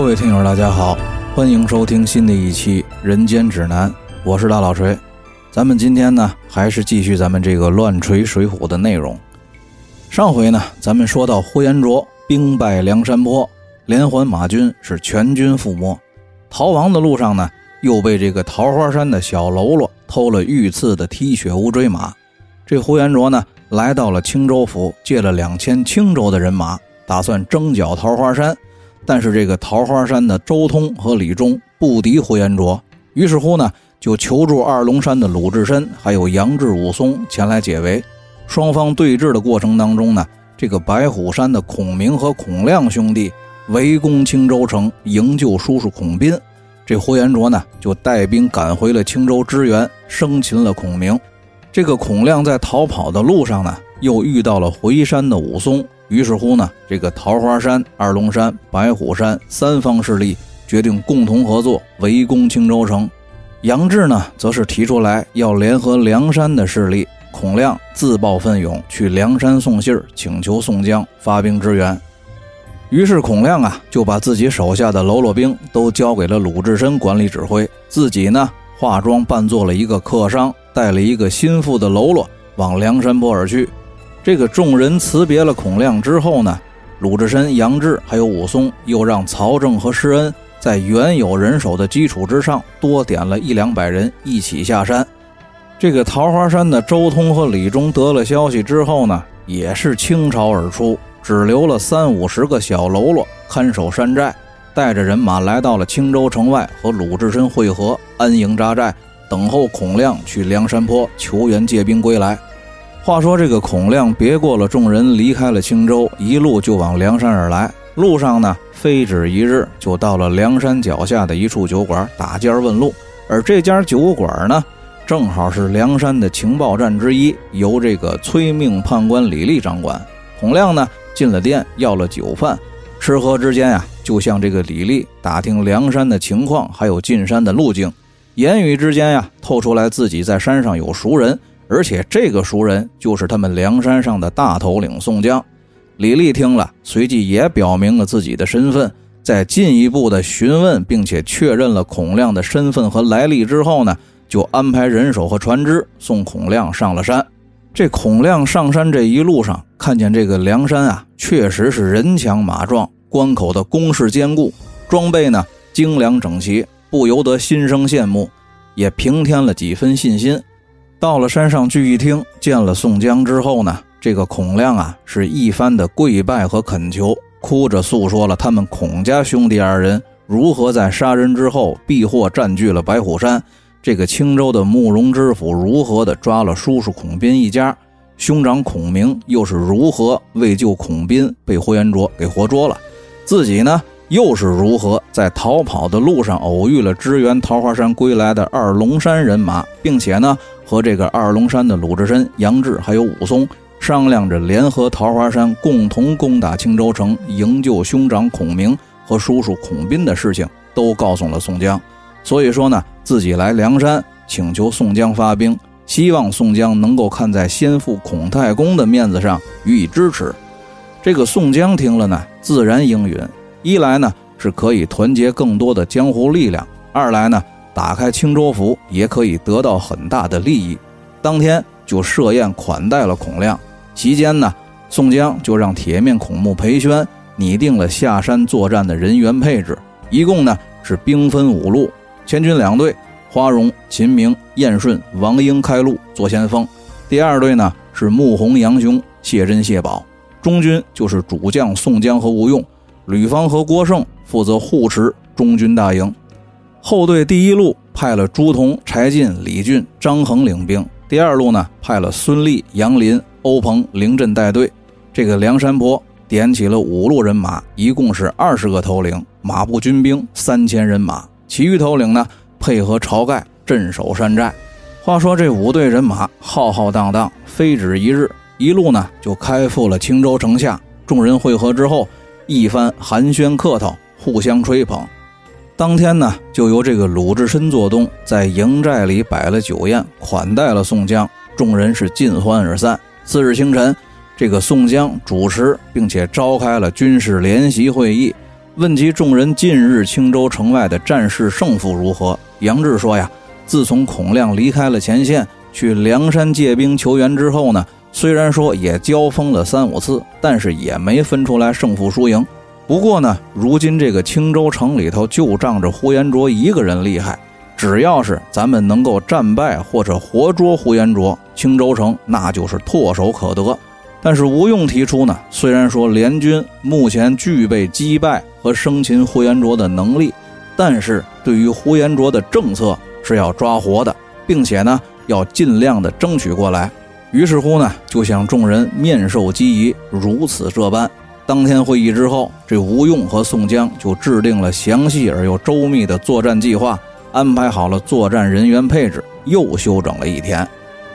各位听友，大家好，欢迎收听新的一期《人间指南》，我是大老锤。咱们今天呢，还是继续咱们这个乱锤水浒的内容。上回呢，咱们说到呼延灼兵败梁山泊，连环马军是全军覆没，逃亡的路上呢，又被这个桃花山的小喽啰偷了御赐的踢雪乌骓马。这呼延灼呢，来到了青州府，借了两千青州的人马，打算征剿桃花山。但是这个桃花山的周通和李忠不敌呼延灼，于是乎呢，就求助二龙山的鲁智深还有杨志、武松前来解围。双方对峙的过程当中呢，这个白虎山的孔明和孔亮兄弟围攻青州城，营救叔叔孔斌。这呼延灼呢，就带兵赶回了青州支援，生擒了孔明。这个孔亮在逃跑的路上呢，又遇到了回山的武松。于是乎呢，这个桃花山、二龙山、白虎山三方势力决定共同合作围攻青州城。杨志呢，则是提出来要联合梁山的势力。孔亮自报奋勇去梁山送信儿，请求宋江发兵支援。于是孔亮啊，就把自己手下的喽啰兵都交给了鲁智深管理指挥，自己呢化妆扮作了一个客商，带了一个心腹的喽啰往梁山泊而去。这个众人辞别了孔亮之后呢，鲁智深、杨志还有武松又让曹正和施恩在原有人手的基础之上多点了一两百人一起下山。这个桃花山的周通和李忠得了消息之后呢，也是倾巢而出，只留了三五十个小喽啰看守山寨，带着人马来到了青州城外和鲁智深会合，安营扎寨，等候孔亮去梁山坡求援借兵归来。话说这个孔亮别过了众人，离开了青州，一路就往梁山而来。路上呢，非止一日，就到了梁山脚下的一处酒馆打尖问路。而这家酒馆呢，正好是梁山的情报站之一，由这个催命判官李立掌管。孔亮呢，进了店，要了酒饭，吃喝之间呀，就向这个李立打听梁山的情况，还有进山的路径。言语之间呀，透出来自己在山上有熟人。而且这个熟人就是他们梁山上的大头领宋江。李立听了，随即也表明了自己的身份。在进一步的询问并且确认了孔亮的身份和来历之后呢，就安排人手和船只送孔亮上了山。这孔亮上山这一路上，看见这个梁山啊，确实是人强马壮，关口的工事坚固，装备呢精良整齐，不由得心生羡慕，也平添了几分信心。到了山上聚义厅，见了宋江之后呢，这个孔亮啊是一番的跪拜和恳求，哭着诉说了他们孔家兄弟二人如何在杀人之后避祸占据了白虎山，这个青州的慕容知府如何的抓了叔叔孔斌一家，兄长孔明又是如何为救孔斌被霍元卓给活捉了，自己呢？又是如何在逃跑的路上偶遇了支援桃花山归来的二龙山人马，并且呢和这个二龙山的鲁智深、杨志还有武松商量着联合桃花山，共同攻打青州城，营救兄长孔明和叔叔孔斌的事情，都告诉了宋江。所以说呢，自己来梁山请求宋江发兵，希望宋江能够看在先父孔太公的面子上予以支持。这个宋江听了呢，自然应允。一来呢是可以团结更多的江湖力量，二来呢打开青州府也可以得到很大的利益。当天就设宴款待了孔亮，席间呢宋江就让铁面孔目裴宣拟定了下山作战的人员配置，一共呢是兵分五路，千军两队，花荣、秦明、燕顺、王英开路做先锋，第二队呢是穆弘、杨雄、谢珍、谢宝，中军就是主将宋江和吴用。吕方和郭盛负责护持中军大营，后队第一路派了朱仝、柴进、李俊、张衡领兵，第二路呢派了孙立、杨林、欧鹏、凌震带队。这个梁山泊点起了五路人马，一共是二十个头领，马步军兵三千人马，其余头领呢配合晁盖镇守山寨。话说这五队人马浩浩荡荡，非止一日，一路呢就开赴了青州城下。众人会合之后。一番寒暄客套，互相吹捧。当天呢，就由这个鲁智深做东，在营寨里摆了酒宴，款待了宋江。众人是尽欢而散。次日清晨，这个宋江主持，并且召开了军事联席会议，问及众人近日青州城外的战事胜负如何，杨志说呀，自从孔亮离开了前线，去梁山借兵求援之后呢，虽然说也交锋了三五次，但是也没分出来胜负输赢。不过呢，如今这个青州城里头就仗着呼延灼一个人厉害，只要是咱们能够战败或者活捉呼延灼，青州城那就是唾手可得。但是吴用提出呢，虽然说联军目前具备击败和生擒呼延灼的能力，但是对于呼延灼的政策是要抓活的，并且呢要尽量的争取过来。于是乎呢，就向众人面授机宜，如此这般。当天会议之后，这吴用和宋江就制定了详细而又周密的作战计划，安排好了作战人员配置，又休整了一天。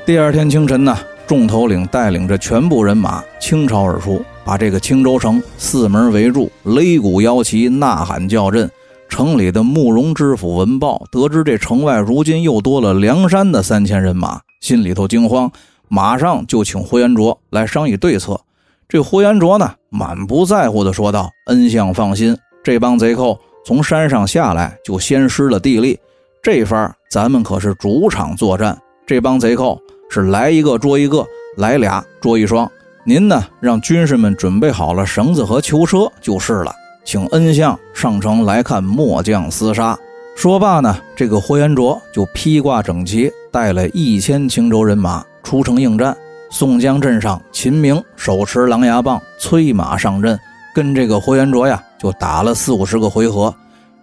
第二天清晨呢。众头领带领着全部人马倾巢而出，把这个青州城四门围住，擂鼓摇旗，呐喊叫阵。城里的慕容知府闻报，得知这城外如今又多了梁山的三千人马，心里头惊慌，马上就请呼延灼来商议对策。这呼延灼呢，满不在乎地说道：“恩相放心，这帮贼寇从山上下来就先失了地利，这番咱们可是主场作战，这帮贼寇。”是来一个捉一个，来俩捉一双。您呢，让军士们准备好了绳子和囚车就是了。请恩相上城来看末将厮杀。说罢呢，这个霍元卓就披挂整齐，带了一千青州人马出城应战。宋江镇上，秦明手持狼牙棒，催马上阵，跟这个霍元卓呀就打了四五十个回合。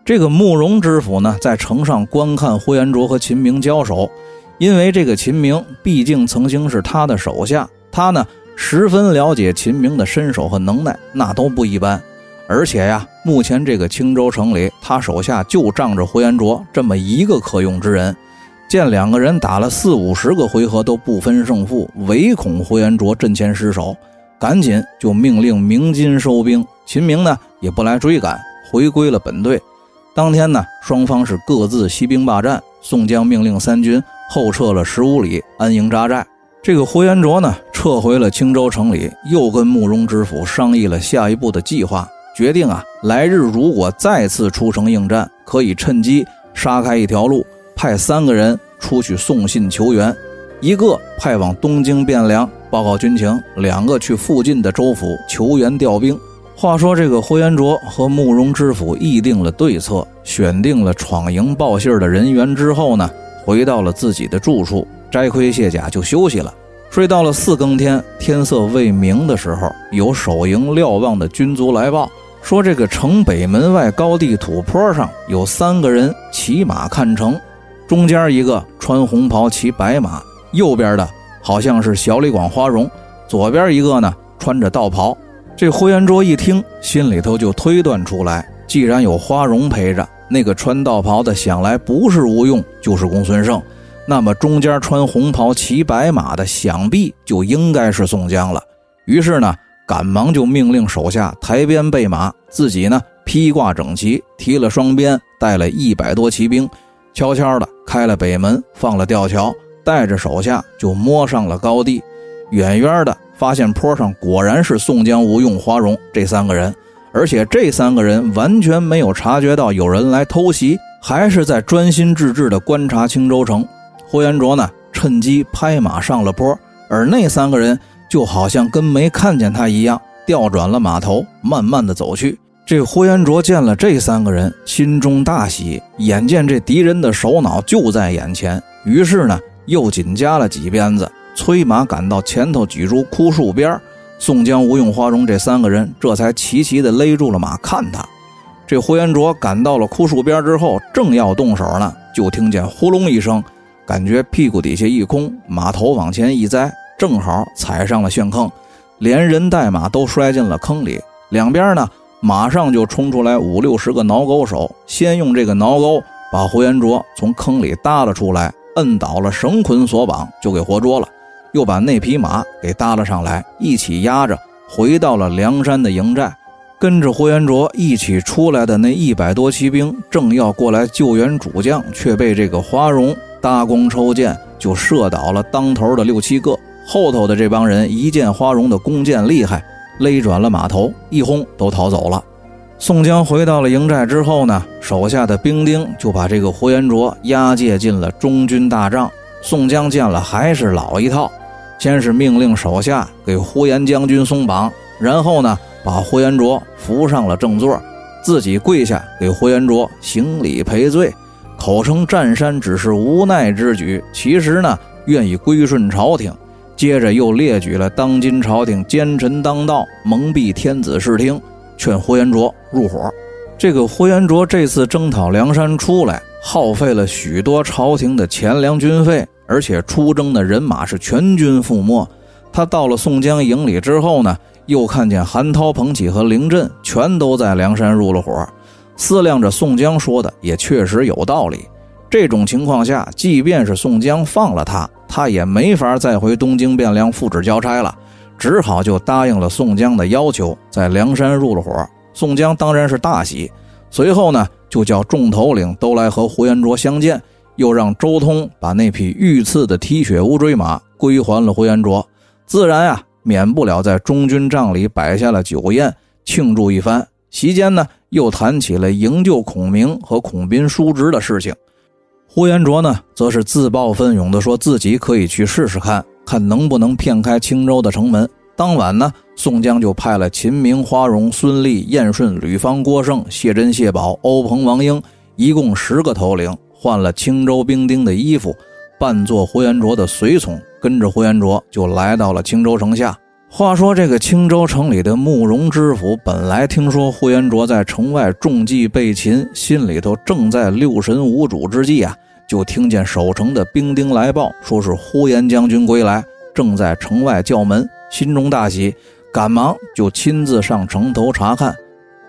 这个慕容知府呢，在城上观看霍元卓和秦明交手。因为这个秦明毕竟曾经是他的手下，他呢十分了解秦明的身手和能耐，那都不一般。而且呀，目前这个青州城里，他手下就仗着呼延灼这么一个可用之人。见两个人打了四五十个回合都不分胜负，唯恐呼延灼阵前失守，赶紧就命令鸣金收兵。秦明呢也不来追赶，回归了本队。当天呢，双方是各自息兵罢战。宋江命令三军。后撤了十五里，安营扎寨。这个呼延灼呢，撤回了青州城里，又跟慕容知府商议了下一步的计划，决定啊，来日如果再次出城应战，可以趁机杀开一条路，派三个人出去送信求援，一个派往东京汴梁报告军情，两个去附近的州府求援调兵。话说这个呼延灼和慕容知府议定了对策，选定了闯营报信的人员之后呢？回到了自己的住处，摘盔卸甲就休息了。睡到了四更天，天色未明的时候，有守营瞭望的军卒来报，说这个城北门外高地土坡上有三个人骑马看城，中间一个穿红袍骑白马，右边的好像是小李广花荣，左边一个呢穿着道袍。这呼延灼一听，心里头就推断出来，既然有花荣陪着。那个穿道袍的，想来不是吴用，就是公孙胜。那么中间穿红袍骑白马的，想必就应该是宋江了。于是呢，赶忙就命令手下抬鞭备马，自己呢披挂整齐，提了双鞭，带了一百多骑兵，悄悄的开了北门，放了吊桥，带着手下就摸上了高地。远远的发现坡上果然是宋江、吴用、花荣这三个人。而且这三个人完全没有察觉到有人来偷袭，还是在专心致志地观察青州城。呼延灼呢，趁机拍马上了坡，而那三个人就好像跟没看见他一样，调转了马头，慢慢地走去。这呼延灼见了这三个人，心中大喜，眼见这敌人的首脑就在眼前，于是呢，又紧加了几鞭子，催马赶到前头几株枯树边宋江、吴用、花荣这三个人这才齐齐的勒住了马，看他。这呼延灼赶到了枯树边之后，正要动手呢，就听见呼隆一声，感觉屁股底下一空，马头往前一栽，正好踩上了陷坑，连人带马都摔进了坑里。两边呢，马上就冲出来五六十个挠钩手，先用这个挠钩把呼延灼从坑里搭了出来，摁倒了，绳捆索绑，就给活捉了。又把那匹马给搭了上来，一起押着回到了梁山的营寨。跟着呼延灼一起出来的那一百多骑兵，正要过来救援主将，却被这个花荣搭弓抽箭，就射倒了当头的六七个。后头的这帮人一见花荣的弓箭厉害，勒转了马头，一轰都逃走了。宋江回到了营寨之后呢，手下的兵丁就把这个呼延灼押解进了中军大帐。宋江见了还是老一套，先是命令手下给呼延将军松绑，然后呢把呼延灼扶上了正座，自己跪下给呼延灼行礼赔罪，口称占山只是无奈之举，其实呢愿意归顺朝廷。接着又列举了当今朝廷奸臣当道，蒙蔽天子视听。劝呼延灼入伙。这个呼延灼这次征讨梁山出来，耗费了许多朝廷的钱粮军费，而且出征的人马是全军覆没。他到了宋江营里之后呢，又看见韩涛、彭起和凌震全都在梁山入了伙，思量着宋江说的也确实有道理。这种情况下，即便是宋江放了他，他也没法再回东京汴梁复旨交差了。只好就答应了宋江的要求，在梁山入了伙。宋江当然是大喜，随后呢，就叫众头领都来和呼延灼相见，又让周通把那匹御赐的踢血乌骓马归还了呼延灼。自然呀，免不了在中军帐里摆下了酒宴庆祝一番。席间呢，又谈起了营救孔明和孔斌叔侄的事情。呼延灼呢，则是自报奋勇的说自己可以去试试看。看能不能骗开青州的城门。当晚呢，宋江就派了秦明、花荣、孙立、燕顺、吕方、郭盛、谢珍、谢宝、欧鹏、王英，一共十个头领，换了青州兵丁的衣服，扮作呼延灼的随从，跟着呼延灼就来到了青州城下。话说这个青州城里的慕容知府，本来听说呼延灼在城外中计被擒，心里头正在六神无主之际啊。就听见守城的兵丁来报，说是呼延将军归来，正在城外叫门，心中大喜，赶忙就亲自上城头查看。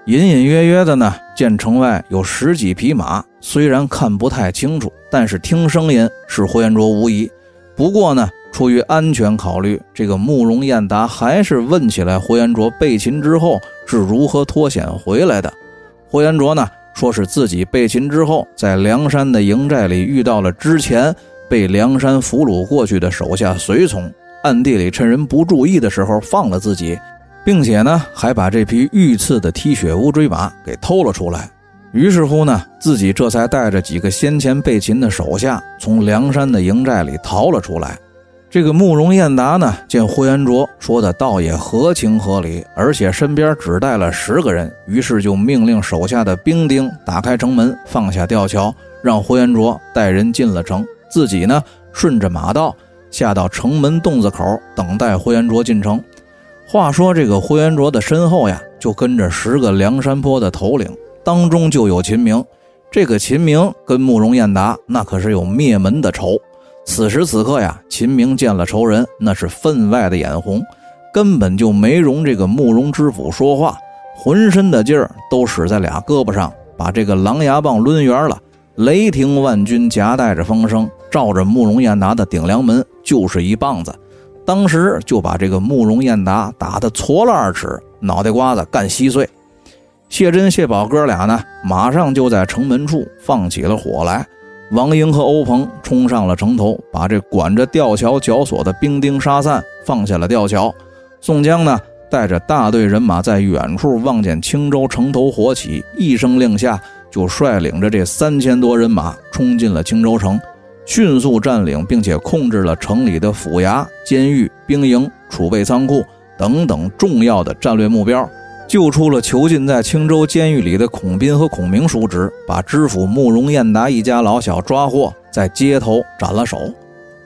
隐隐约约的呢，见城外有十几匹马，虽然看不太清楚，但是听声音是呼延灼无疑。不过呢，出于安全考虑，这个慕容燕达还是问起来霍延灼被擒之后是如何脱险回来的。霍延灼呢？说是自己被擒之后，在梁山的营寨里遇到了之前被梁山俘虏过去的手下随从，暗地里趁人不注意的时候放了自己，并且呢还把这匹御赐的踢血乌骓马给偷了出来。于是乎呢，自己这才带着几个先前被擒的手下，从梁山的营寨里逃了出来。这个慕容彦达呢，见霍元卓说的倒也合情合理，而且身边只带了十个人，于是就命令手下的兵丁打开城门，放下吊桥，让霍元卓带人进了城，自己呢顺着马道下到城门洞子口，等待霍元卓进城。话说这个霍元卓的身后呀，就跟着十个梁山泊的头领，当中就有秦明。这个秦明跟慕容彦达那可是有灭门的仇。此时此刻呀，秦明见了仇人，那是分外的眼红，根本就没容这个慕容知府说话，浑身的劲儿都使在俩胳膊上，把这个狼牙棒抡圆了，雷霆万钧，夹带着风声，照着慕容燕达的顶梁门就是一棒子，当时就把这个慕容燕达打得矬了二尺，脑袋瓜子干稀碎。谢珍、谢宝哥俩呢，马上就在城门处放起了火来。王英和欧鹏冲上了城头，把这管着吊桥绞索的兵丁杀散，放下了吊桥。宋江呢，带着大队人马在远处望见青州城头火起，一声令下，就率领着这三千多人马冲进了青州城，迅速占领并且控制了城里的府衙、监狱、兵营、储备仓库等等重要的战略目标。救出了囚禁在青州监狱里的孔斌和孔明叔侄，把知府慕容彦达一家老小抓获，在街头斩了首，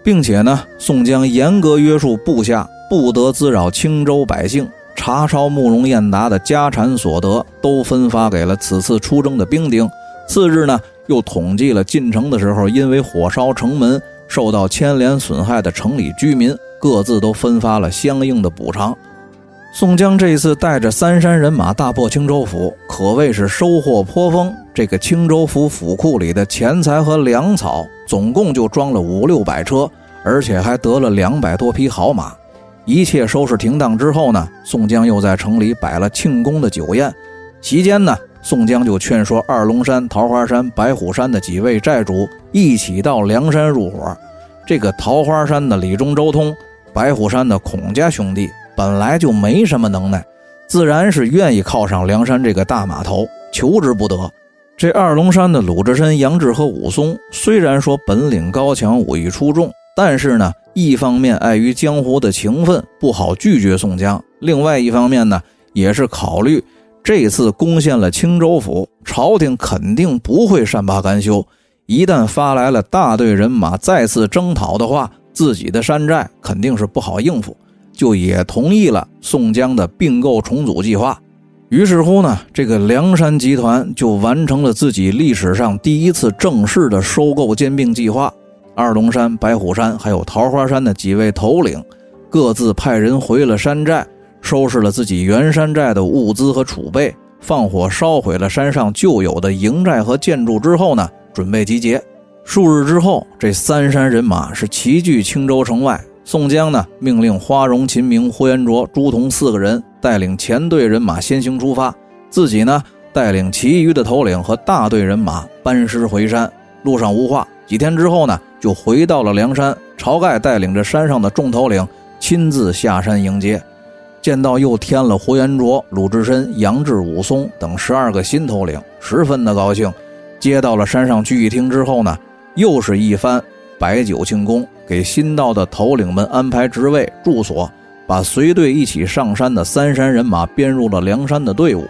并且呢，宋江严格约束部下，不得滋扰青州百姓，查抄慕容彦达的家产所得，都分发给了此次出征的兵丁。次日呢，又统计了进城的时候因为火烧城门受到牵连损害的城里居民，各自都分发了相应的补偿。宋江这一次带着三山人马大破青州府，可谓是收获颇丰。这个青州府府库里的钱财和粮草，总共就装了五六百车，而且还得了两百多匹好马。一切收拾停当之后呢，宋江又在城里摆了庆功的酒宴。席间呢，宋江就劝说二龙山、桃花山、白虎山的几位寨主一起到梁山入伙。这个桃花山的李忠、周通，白虎山的孔家兄弟。本来就没什么能耐，自然是愿意靠上梁山这个大码头，求之不得。这二龙山的鲁智深、杨志和武松，虽然说本领高强、武艺出众，但是呢，一方面碍于江湖的情分，不好拒绝宋江；另外一方面呢，也是考虑这次攻陷了青州府，朝廷肯定不会善罢甘休。一旦发来了大队人马再次征讨的话，自己的山寨肯定是不好应付，就也同意了宋江的并购重组计划。于是乎呢，这个梁山集团就完成了自己历史上第一次正式的收购兼并计划。二龙山、白虎山还有桃花山的几位头领，各自派人回了山寨，收拾了自己原山寨的物资和储备，放火烧毁了山上旧有的营寨和建筑之后呢，准备集结。数日之后，这三山人马是齐聚青州城外。宋江呢，命令花荣、秦明、呼延灼、朱仝四个人带领前队人马先行出发，自己呢带领其余的头领和大队人马班师回山。路上无话，几天之后呢，就回到了梁山。晁盖带领着山上的众头领亲自下山迎接，见到又添了呼延灼、鲁智深、杨志、武松等十二个新头领，十分的高兴。接到了山上聚义厅之后呢，又是一番摆酒庆功。给新到的头领们安排职位、住所，把随队一起上山的三山人马编入了梁山的队伍。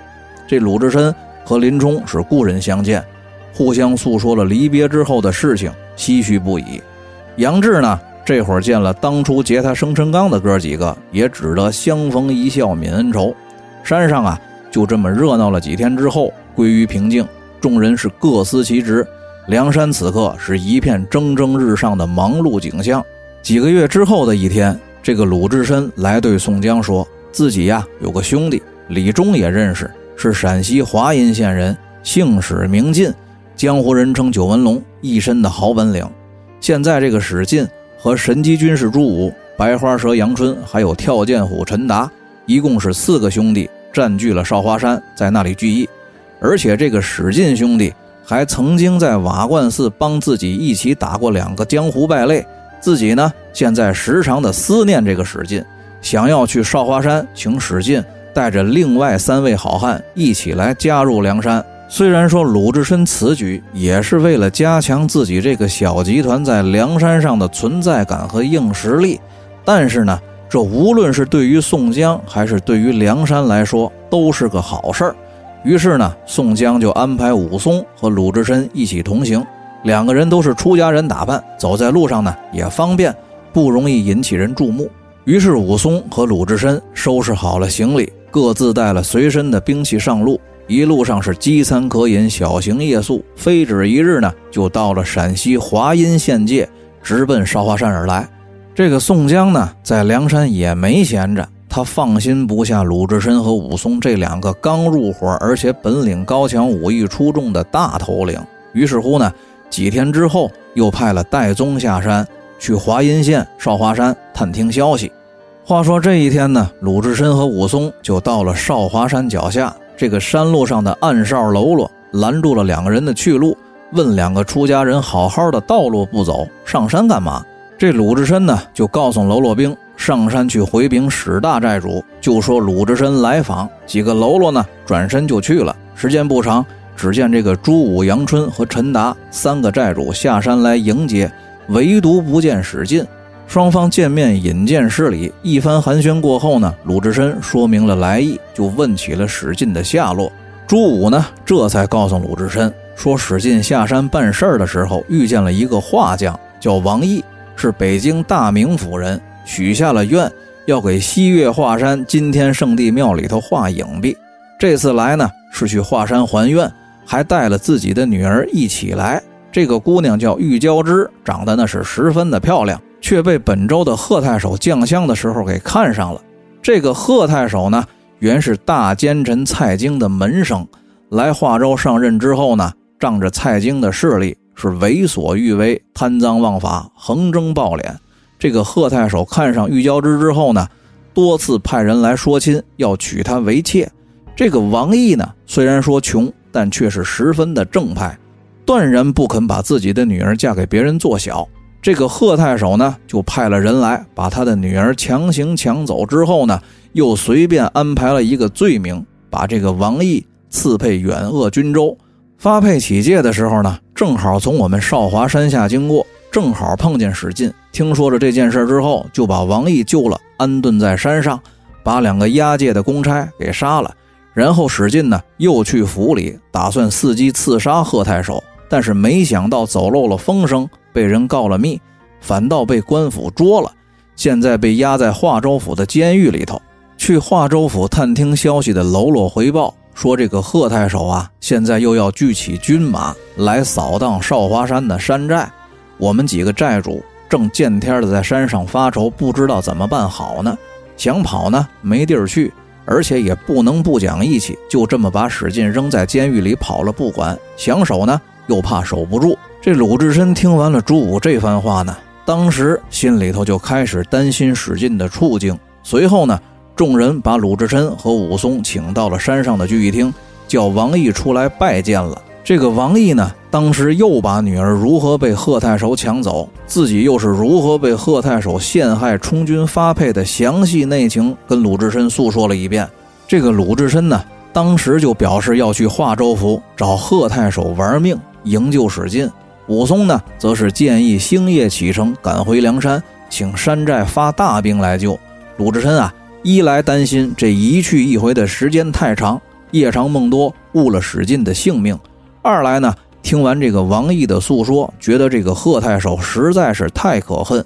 这鲁智深和林冲是故人相见，互相诉说了离别之后的事情，唏嘘不已。杨志呢，这会儿见了当初劫他生辰纲的哥几个，也只得相逢一笑泯恩仇。山上啊，就这么热闹了几天之后，归于平静，众人是各司其职。梁山此刻是一片蒸蒸日上的忙碌景象。几个月之后的一天，这个鲁智深来对宋江说，自己呀有个兄弟李忠也认识，是陕西华阴县人，姓史名进，江湖人称九纹龙，一身的好本领。现在这个史进和神机军师朱武、白花蛇杨春，还有跳涧虎陈达，一共是四个兄弟，占据了少华山，在那里聚义。而且这个史进兄弟。还曾经在瓦罐寺帮自己一起打过两个江湖败类，自己呢现在时常的思念这个史进，想要去少华山请史进带着另外三位好汉一起来加入梁山。虽然说鲁智深此举也是为了加强自己这个小集团在梁山上的存在感和硬实力，但是呢，这无论是对于宋江还是对于梁山来说，都是个好事儿。于是呢，宋江就安排武松和鲁智深一起同行，两个人都是出家人打扮，走在路上呢也方便，不容易引起人注目。于是武松和鲁智深收拾好了行李，各自带了随身的兵器上路。一路上是饥餐渴饮，小行夜宿，非止一日呢，就到了陕西华阴县界，直奔少华山而来。这个宋江呢，在梁山也没闲着。他放心不下鲁智深和武松这两个刚入伙而且本领高强、武艺出众的大头领，于是乎呢，几天之后又派了戴宗下山去华阴县少华山探听消息。话说这一天呢，鲁智深和武松就到了少华山脚下，这个山路上的暗哨喽啰拦住了两个人的去路，问两个出家人好好的道路不走，上山干嘛？这鲁智深呢就告诉喽啰兵。上山去回禀史大寨主，就说鲁智深来访。几个喽啰呢，转身就去了。时间不长，只见这个朱武、杨春和陈达三个寨主下山来迎接，唯独不见史进。双方见面引荐施礼，一番寒暄过后呢，鲁智深说明了来意，就问起了史进的下落。朱武呢，这才告诉鲁智深说，史进下山办事儿的时候遇见了一个画匠，叫王毅，是北京大名府人。许下了愿，要给西岳华山金天圣地庙里头画影壁。这次来呢，是去华山还愿，还带了自己的女儿一起来。这个姑娘叫玉娇枝，长得那是十分的漂亮，却被本州的贺太守降香的时候给看上了。这个贺太守呢，原是大奸臣蔡京的门生，来华州上任之后呢，仗着蔡京的势力，是为所欲为，贪赃枉法，横征暴敛。这个贺太守看上玉娇枝之后呢，多次派人来说亲，要娶她为妾。这个王毅呢，虽然说穷，但却是十分的正派，断然不肯把自己的女儿嫁给别人做小。这个贺太守呢，就派了人来把他的女儿强行抢走之后呢，又随便安排了一个罪名，把这个王毅赐配远鄂军州。发配起界的时候呢，正好从我们少华山下经过，正好碰见史进。听说了这件事之后，就把王毅救了，安顿在山上，把两个押解的公差给杀了。然后史进呢，又去府里打算伺机刺杀贺太守，但是没想到走漏了风声。被人告了密，反倒被官府捉了，现在被押在华州府的监狱里头。去华州府探听消息的喽啰回报说，这个贺太守啊，现在又要聚起军马来扫荡少华山的山寨。我们几个寨主正见天的在山上发愁，不知道怎么办好呢。想跑呢，没地儿去，而且也不能不讲义气，就这么把史进扔在监狱里跑了不管。想守呢，又怕守不住。这鲁智深听完了朱武这番话呢，当时心里头就开始担心史进的处境。随后呢，众人把鲁智深和武松请到了山上的聚义厅，叫王毅出来拜见了。这个王毅呢，当时又把女儿如何被贺太守抢走，自己又是如何被贺太守陷害充军发配的详细内情，跟鲁智深诉说了一遍。这个鲁智深呢，当时就表示要去华州府找贺太守玩命，营救史进。武松呢，则是建议星夜启程，赶回梁山，请山寨发大兵来救鲁智深啊。一来担心这一去一回的时间太长，夜长梦多，误了史进的性命；二来呢，听完这个王毅的诉说，觉得这个贺太守实在是太可恨，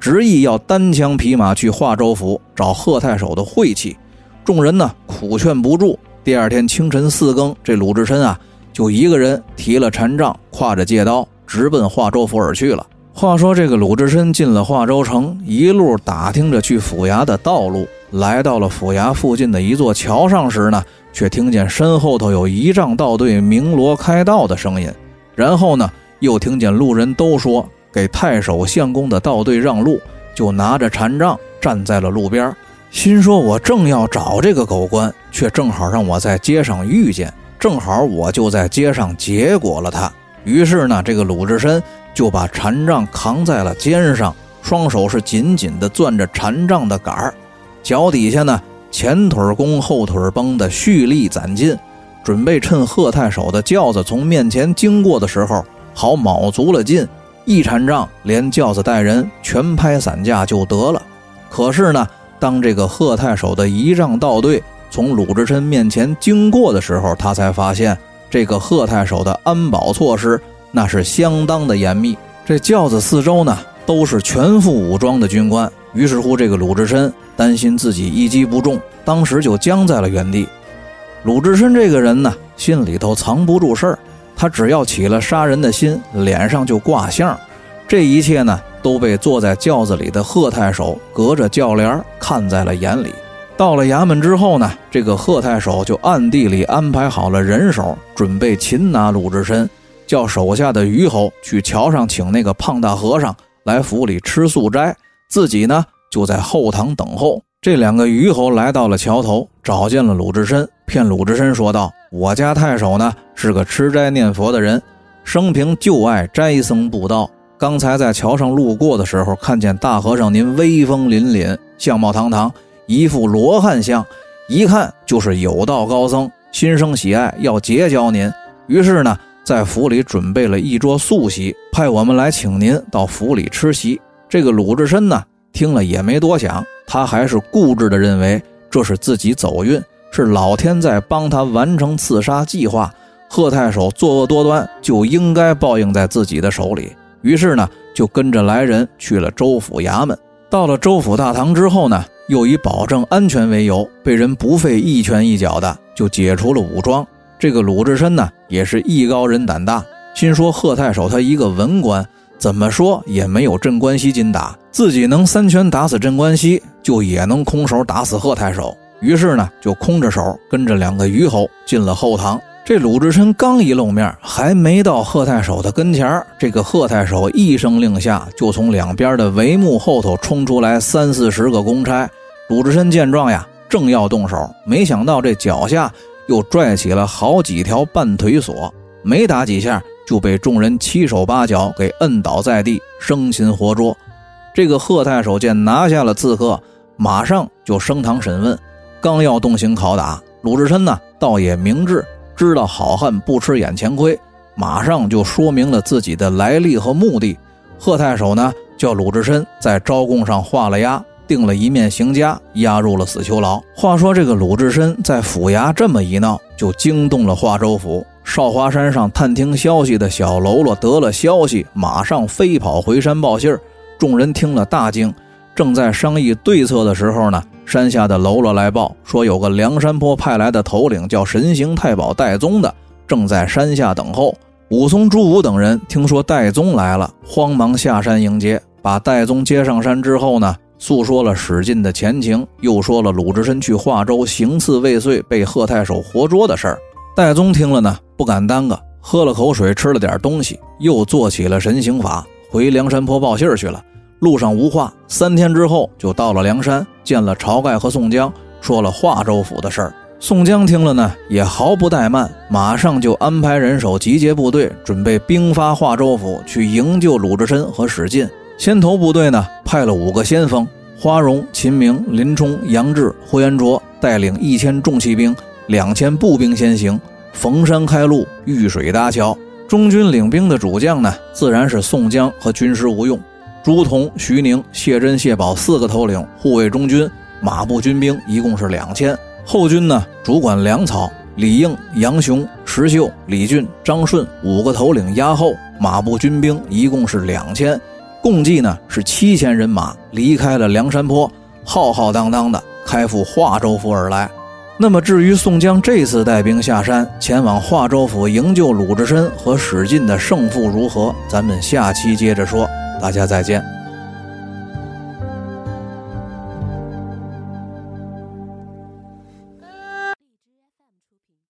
执意要单枪匹马去华州府找贺太守的晦气。众人呢，苦劝不住。第二天清晨四更，这鲁智深啊，就一个人提了禅杖，挎着戒刀。直奔华州府而去了。话说这个鲁智深进了华州城，一路打听着去府衙的道路，来到了府衙附近的一座桥上时呢，却听见身后头有仪仗道队鸣锣开道的声音。然后呢，又听见路人都说给太守相公的道队让路，就拿着禅杖站在了路边，心说：“我正要找这个狗官，却正好让我在街上遇见，正好我就在街上结果了他。”于是呢，这个鲁智深就把禅杖扛在了肩上，双手是紧紧地攥着禅杖的杆儿，脚底下呢前腿弓后腿绷的蓄力攒劲，准备趁贺太守的轿子从面前经过的时候，好卯足了劲，一禅杖连轿子带人全拍散架就得了。可是呢，当这个贺太守的仪仗道队从鲁智深面前经过的时候，他才发现。这个贺太守的安保措施那是相当的严密，这轿子四周呢都是全副武装的军官。于是乎，这个鲁智深担心自己一击不中，当时就僵在了原地。鲁智深这个人呢，心里头藏不住事儿，他只要起了杀人的心，脸上就挂相。这一切呢，都被坐在轿子里的贺太守隔着轿帘看在了眼里。到了衙门之后呢，这个贺太守就暗地里安排好了人手，准备擒拿鲁智深，叫手下的虞侯去桥上请那个胖大和尚来府里吃素斋，自己呢就在后堂等候。这两个虞侯来到了桥头，找见了鲁智深，骗鲁智深说道：“我家太守呢是个吃斋念佛的人，生平就爱斋僧布道。刚才在桥上路过的时候，看见大和尚您威风凛凛，相貌堂堂。”一副罗汉相，一看就是有道高僧，心生喜爱，要结交您。于是呢，在府里准备了一桌素席，派我们来请您到府里吃席。这个鲁智深呢，听了也没多想，他还是固执地认为这是自己走运，是老天在帮他完成刺杀计划。贺太守作恶多端，就应该报应在自己的手里。于是呢，就跟着来人去了州府衙门。到了州府大堂之后呢。又以保证安全为由，被人不费一拳一脚的就解除了武装。这个鲁智深呢，也是艺高人胆大，心说贺太守他一个文官，怎么说也没有镇关西劲打，自己能三拳打死镇关西，就也能空手打死贺太守。于是呢，就空着手跟着两个虞侯进了后堂。这鲁智深刚一露面，还没到贺太守的跟前这个贺太守一声令下，就从两边的帷幕后头冲出来三四十个公差。鲁智深见状呀，正要动手，没想到这脚下又拽起了好几条半腿锁，没打几下，就被众人七手八脚给摁倒在地，生擒活捉。这个贺太守见拿下了刺客，马上就升堂审问，刚要动刑拷打鲁智深呢，倒也明智，知道好汉不吃眼前亏，马上就说明了自己的来历和目的。贺太守呢，叫鲁智深在招供上画了押。定了一面刑枷，押入了死囚牢。话说这个鲁智深在府衙这么一闹，就惊动了华州府。少华山上探听消息的小喽啰得了消息，马上飞跑回山报信儿。众人听了大惊，正在商议对策的时候呢，山下的喽啰来报说，有个梁山坡派来的头领叫神行太保戴宗的，正在山下等候。武松、朱武等人听说戴宗来了，慌忙下山迎接。把戴宗接上山之后呢？诉说了史进的前情，又说了鲁智深去华州行刺未遂，被贺太守活捉的事儿。戴宗听了呢，不敢耽搁，喝了口水，吃了点东西，又做起了神行法，回梁山坡报信去了。路上无话，三天之后就到了梁山，见了晁盖和宋江，说了华州府的事儿。宋江听了呢，也毫不怠慢，马上就安排人手集结部队，准备兵发华州府，去营救鲁智深和史进。先头部队呢，派了五个先锋：花荣、秦明、林冲、杨志、呼延灼，带领一千重骑兵、两千步兵先行，逢山开路，遇水搭桥。中军领兵的主将呢，自然是宋江和军师吴用。朱仝、徐宁、谢珍、谢宝四个头领护卫中军，马步军兵一共是两千。后军呢，主管粮草，李应、杨雄、石秀、李俊、张顺五个头领压后，马步军兵一共是两千。共计呢是七千人马离开了梁山坡，浩浩荡荡的开赴华州府而来。那么至于宋江这次带兵下山前往华州府营救鲁智深和史进的胜负如何，咱们下期接着说。大家再见。